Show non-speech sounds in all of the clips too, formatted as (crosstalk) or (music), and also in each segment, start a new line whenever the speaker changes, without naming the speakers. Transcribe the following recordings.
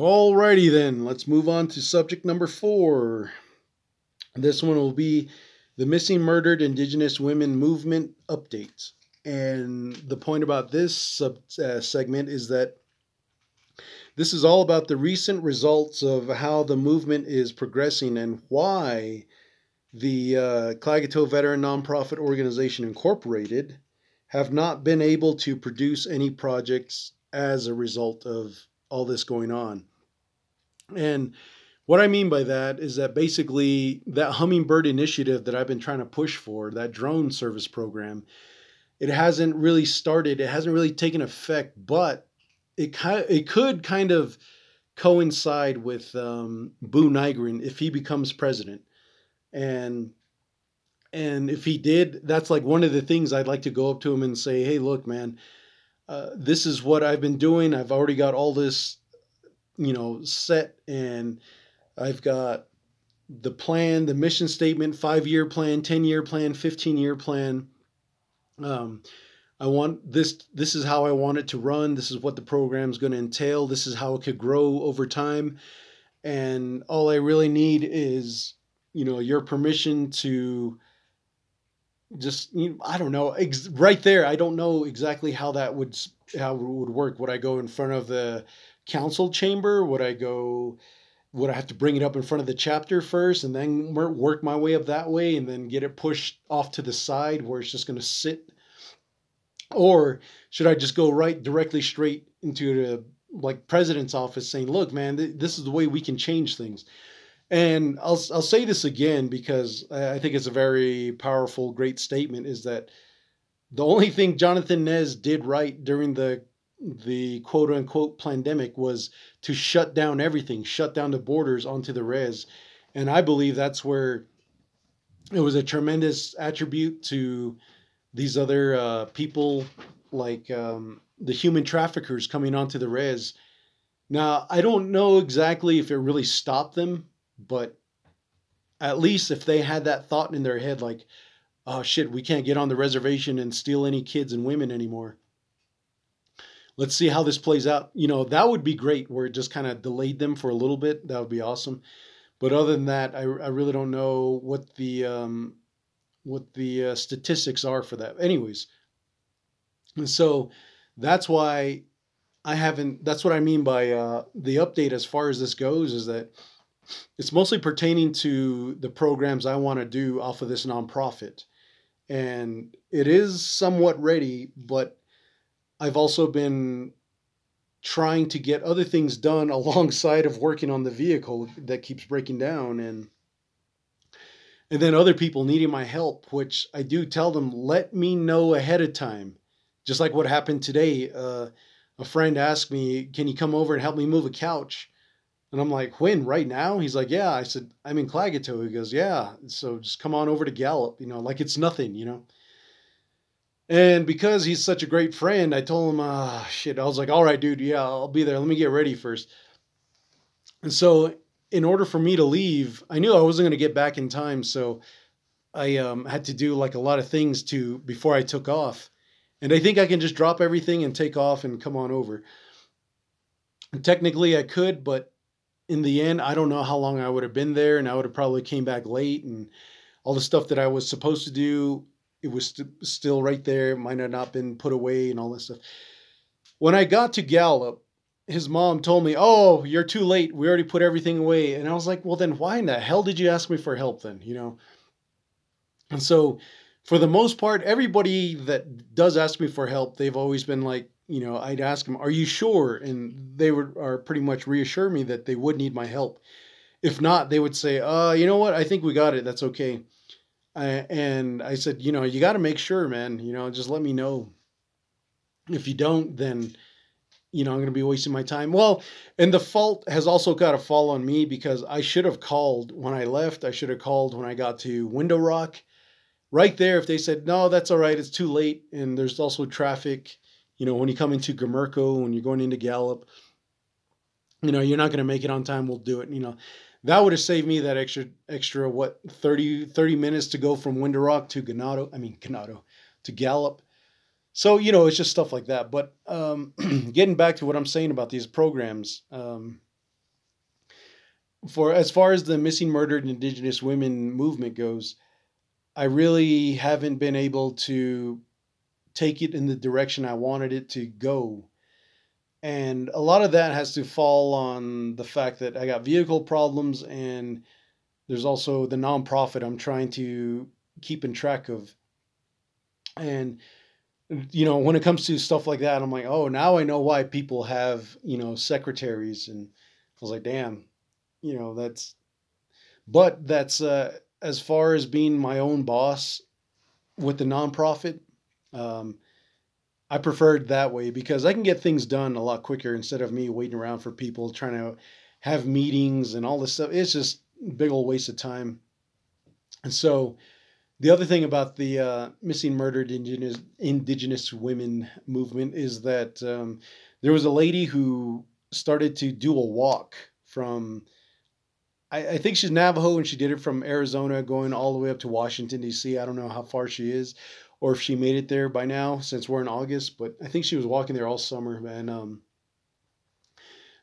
Alrighty then, let's move on to subject number four. This one will be the Missing Murdered Indigenous Women Movement update. And the point about this sub uh, segment is that this is all about the recent results of how the movement is progressing and why the uh, Klagetoh Veteran Nonprofit Organization Incorporated have not been able to produce any projects as a result of all this going on. And what I mean by that is that basically that hummingbird initiative that I've been trying to push for, that drone service program, it hasn't really started. It hasn't really taken effect, but it kind it could kind of coincide with um, Buu Nygren if he becomes president, and and if he did, that's like one of the things I'd like to go up to him and say, "Hey, look, man, uh, this is what I've been doing. I've already got all this, you know, set, and I've got the plan, the mission statement, five year plan, ten year plan, fifteen year plan." Um, I want this this is how I want it to run. This is what the program is going to entail. This is how it could grow over time. And all I really need is, you know, your permission to just you know, I don't know ex- right there. I don't know exactly how that would how it would work. Would I go in front of the council chamber? Would I go? Would I have to bring it up in front of the chapter first and then work my way up that way and then get it pushed off to the side where it's just going to sit or should I just go right directly straight into the like president's office saying, "Look, man, th- this is the way we can change things." And I'll I'll say this again because I think it's a very powerful, great statement. Is that the only thing Jonathan Nez did right during the the quote unquote pandemic was to shut down everything, shut down the borders onto the res, and I believe that's where it was a tremendous attribute to these other uh, people like um, the human traffickers coming onto the res. Now, I don't know exactly if it really stopped them, but at least if they had that thought in their head, like, oh shit, we can't get on the reservation and steal any kids and women anymore. Let's see how this plays out. You know, that would be great where it just kind of delayed them for a little bit. That would be awesome. But other than that, I, I really don't know what the um, what the uh, statistics are for that. Anyways, and so that's why I haven't. That's what I mean by uh, the update as far as this goes is that it's mostly pertaining to the programs I want to do off of this nonprofit, and it is somewhat ready, but I've also been trying to get other things done (laughs) alongside of working on the vehicle that keeps breaking down and and then other people needing my help, which I do tell them, let me know ahead of time. Just like what happened today. Uh, a friend asked me, Can you come over and help me move a couch? And I'm like, When? Right now? He's like, Yeah. I said, I'm in Klagetoh. He goes, Yeah. So just come on over to Gallup, you know, like it's nothing, you know. And because he's such a great friend, I told him, ah, shit. I was like, all right, dude, yeah, I'll be there. Let me get ready first. And so in order for me to leave, I knew I wasn't going to get back in time, so I um, had to do like a lot of things to before I took off. And I think I can just drop everything and take off and come on over. And technically, I could, but in the end, I don't know how long I would have been there, and I would have probably came back late, and all the stuff that I was supposed to do, it was st- still right there. Might have not been put away, and all that stuff. When I got to Gallup, his mom told me, "Oh, you're too late. We already put everything away." And I was like, "Well, then why in the hell did you ask me for help then?" You know. And so, for the most part, everybody that does ask me for help, they've always been like, you know, I'd ask them, "Are you sure?" And they would are pretty much reassure me that they would need my help. If not, they would say, "Uh, you know what? I think we got it. That's okay." I, and I said, "You know, you got to make sure, man. You know, just let me know. If you don't, then." you know, I'm going to be wasting my time. Well, and the fault has also got to fall on me because I should have called when I left. I should have called when I got to Window Rock. Right there, if they said, no, that's all right, it's too late. And there's also traffic, you know, when you come into Gamerco, when you're going into Gallup, you know, you're not going to make it on time, we'll do it. You know, that would have saved me that extra, extra, what, 30, 30 minutes to go from Window Rock to Ganado, I mean, Ganado, to Gallup so you know it's just stuff like that but um, (clears throat) getting back to what i'm saying about these programs um, for as far as the missing murdered indigenous women movement goes, I really haven't been able to take it in the direction I wanted it to go. And a lot of that has to fall on the fact that I got vehicle problems and there's also the nonprofit I'm trying to keep in track of. And you know, when it comes to stuff like that, I'm like, oh, now I know why people have, you know, secretaries. And I was like, damn, you know, that's, but that's, uh, as far as being my own boss with the nonprofit, um, I preferred that way because I can get things done a lot quicker instead of me waiting around for people trying to have meetings and all this stuff. It's just a big old waste of time. And so, the other thing about the uh, missing murdered indigenous indigenous women movement is that um, there was a lady who started to do a walk from. I, I think she's Navajo and she did it from Arizona going all the way up to Washington D.C. I don't know how far she is, or if she made it there by now since we're in August. But I think she was walking there all summer, and um,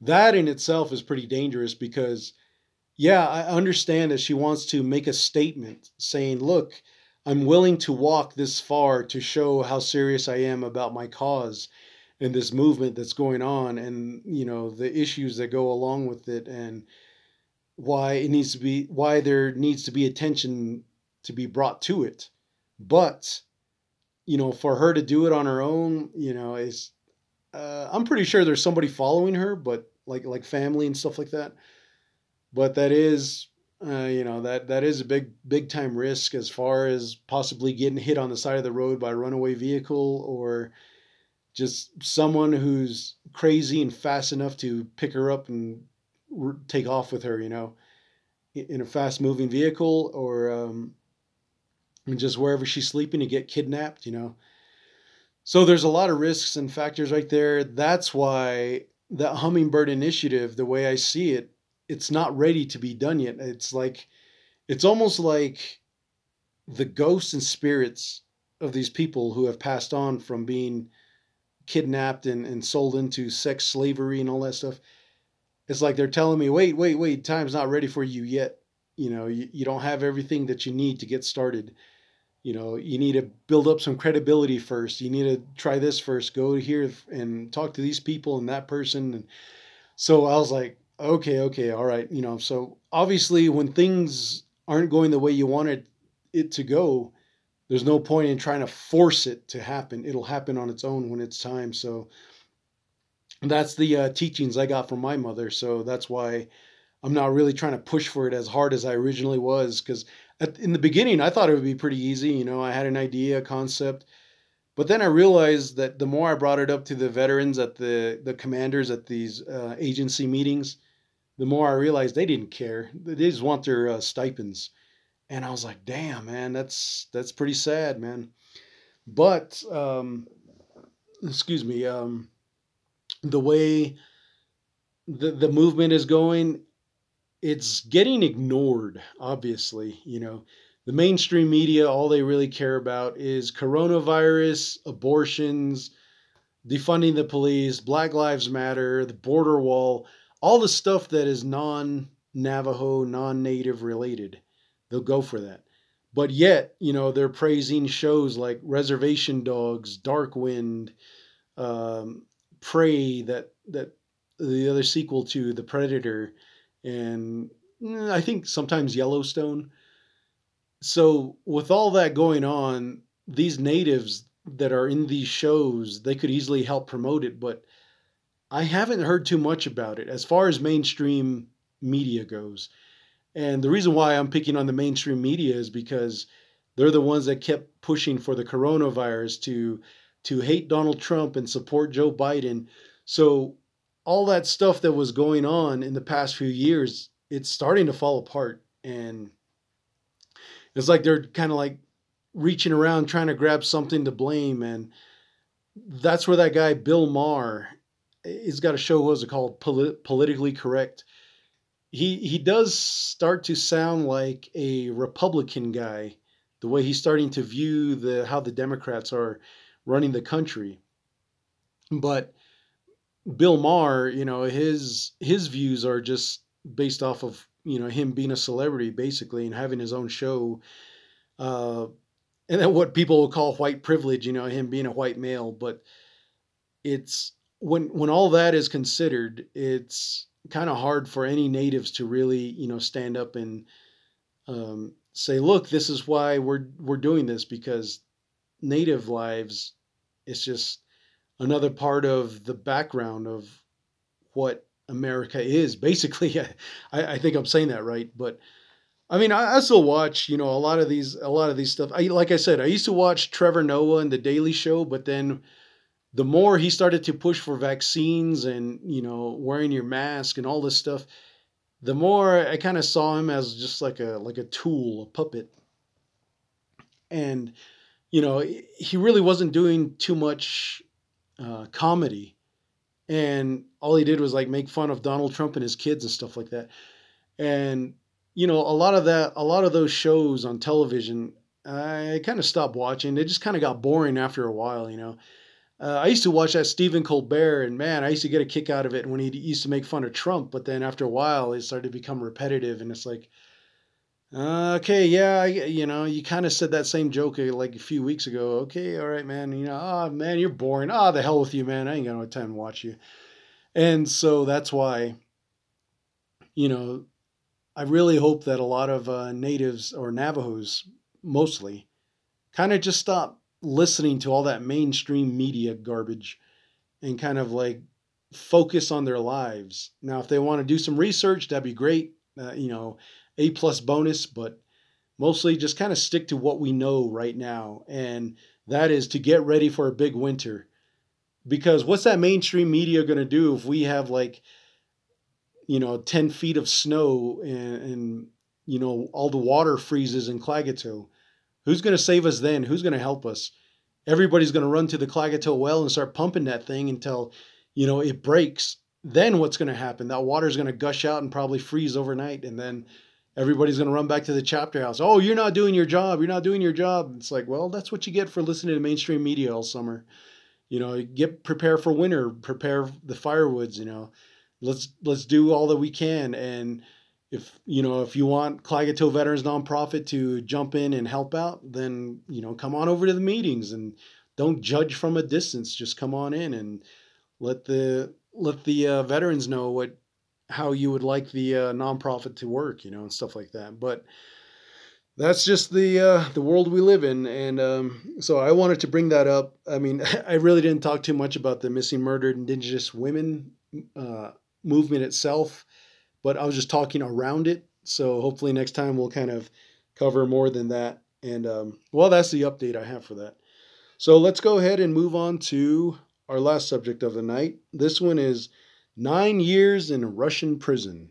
that in itself is pretty dangerous because yeah, I understand that she wants to make a statement saying, look, I'm willing to walk this far to show how serious I am about my cause and this movement that's going on and, you know, the issues that go along with it and why it needs to be, why there needs to be attention to be brought to it. But, you know, for her to do it on her own, you know, is, uh, I'm pretty sure there's somebody following her, but like, like family and stuff like that. But that is uh, you know that that is a big big time risk as far as possibly getting hit on the side of the road by a runaway vehicle or just someone who's crazy and fast enough to pick her up and take off with her you know in a fast moving vehicle or um, just wherever she's sleeping to get kidnapped you know so there's a lot of risks and factors right there that's why that hummingbird initiative the way i see it it's not ready to be done yet. It's like it's almost like the ghosts and spirits of these people who have passed on from being kidnapped and, and sold into sex slavery and all that stuff. It's like they're telling me, wait, wait, wait, time's not ready for you yet. You know, you, you don't have everything that you need to get started. You know, you need to build up some credibility first. You need to try this first. Go here and talk to these people and that person. And so I was like, okay, okay, all right. You know, so obviously when things aren't going the way you wanted it to go, there's no point in trying to force it to happen. It'll happen on its own when it's time. So that's the uh, teachings I got from my mother. So that's why I'm not really trying to push for it as hard as I originally was. Because in the beginning, I thought it would be pretty easy. You know, I had an idea, a concept. But then I realized that the more I brought it up to the veterans at the the commanders at these uh, agency meetings, the more I realized they didn't care. They just want their uh, stipends. And I was like, damn, man, that's that's pretty sad, man. But um, excuse me, um, the way the the movement is going, it's getting ignored. Obviously, you know, the mainstream media, all they really care about is coronavirus, abortions, defunding the police, Black Lives Matter, the border wall all the stuff that is non Navajo, non native related, they'll go for that. But yet, you know, they're praising shows like Reservation Dogs, Dark Wind, um, Prey, that that the other sequel to The Predator, and mm, I think sometimes Yellowstone. So with all that going on, these natives that are in these shows, they could easily help promote it, but I haven't heard too much about it as far as mainstream media goes. And the reason why I'm picking on the mainstream media is because they're the ones that kept pushing for the coronavirus to to hate Donald Trump and support Joe Biden. So all that stuff that was going on in the past few years, it's starting to fall apart and it's like they're kind of like reaching around trying to grab something to blame and that's where that guy Bill Maher he's got a show. What was it called? Polit- Politically correct. He he does start to sound like a Republican guy, the way he's starting to view the how the Democrats are running the country. But Bill Maher, you know, his his views are just based off of you know him being a celebrity basically and having his own show uh, and then what people will call white privilege you know him being a white male. But it's when when all that is considered it's kind of hard for any natives to really you know stand up and um, say look this is why we're we're doing this because native lives it's just another part of the background of what America is. (laughs) Basically, I, I think I'm saying that right, but I mean, I, I, still watch, you know, a lot of these, a lot of these stuff. I like I said, I used to watch Trevor Noah and The Daily Show, but then the more he started to push for vaccines and you know wearing your mask and all this stuff, the more I kind of saw him as just like a like a tool, a puppet, and you know he really wasn't doing too much uh, comedy and all he did was like make fun of Donald Trump and his kids and stuff like that. And you know, a lot of that, a lot of those shows on television, I kind of stopped watching. They just kind of got boring after a while, you know. Uh, I used to watch that Stephen Colbert, and man, I used to get a kick out of it when he used to make fun of Trump. But then after a while, it started to become repetitive, and it's like, okay, yeah, you know, you kind of said that same joke uh, like a few weeks ago. Okay, all right, man. You know, oh man, you're boring. Oh, the hell with you, man. I ain't got no time to watch you. And so that's why, you know, I really hope that a lot of uh, natives or Navajos, mostly, kind of just stop listening to all that mainstream media garbage and kind of like focus on their lives. Now, if they want to do some research, that'd be great. Uh, you know a plus bonus, but mostly just kind of stick to what we know right now. And that is to get ready for a big winter. Because what's that mainstream media going to do if we have like, you know, 10 feet of snow and, and you know, all the water freezes in Klagetoh? Who's going to save us then? Who's going to help us? Everybody's going to run to the Klagetoh well and start pumping that thing until, you know, it breaks. Then what's going to happen? That water is going to gush out and probably freeze overnight. And then, everybody's going to run back to the chapter house. Oh, you're not doing your job. You're not doing your job. It's like, well, that's what you get for listening to mainstream media all summer. You know, get prepare for winter, prepare the firewoods. You know, let's let's do all that we can. And if you know if you want Klagetoh Veterans Nonprofit to jump in and help out, then you know come on over to the meetings and don't judge from a distance. Just come on in and let the let the uh, veterans know what how you would like the uh, nonprofit to work, you know, and stuff like that. But that's just the uh, the world we live in, and um, so I wanted to bring that up. I mean, (laughs) I really didn't talk too much about the missing murdered Indigenous women uh, movement itself, but I was just talking around it. So hopefully next time we'll kind of cover more than that. And um, well, that's the update I have for that. So let's go ahead and move on to our last subject of the night. This one is Nine years in a Russian prison.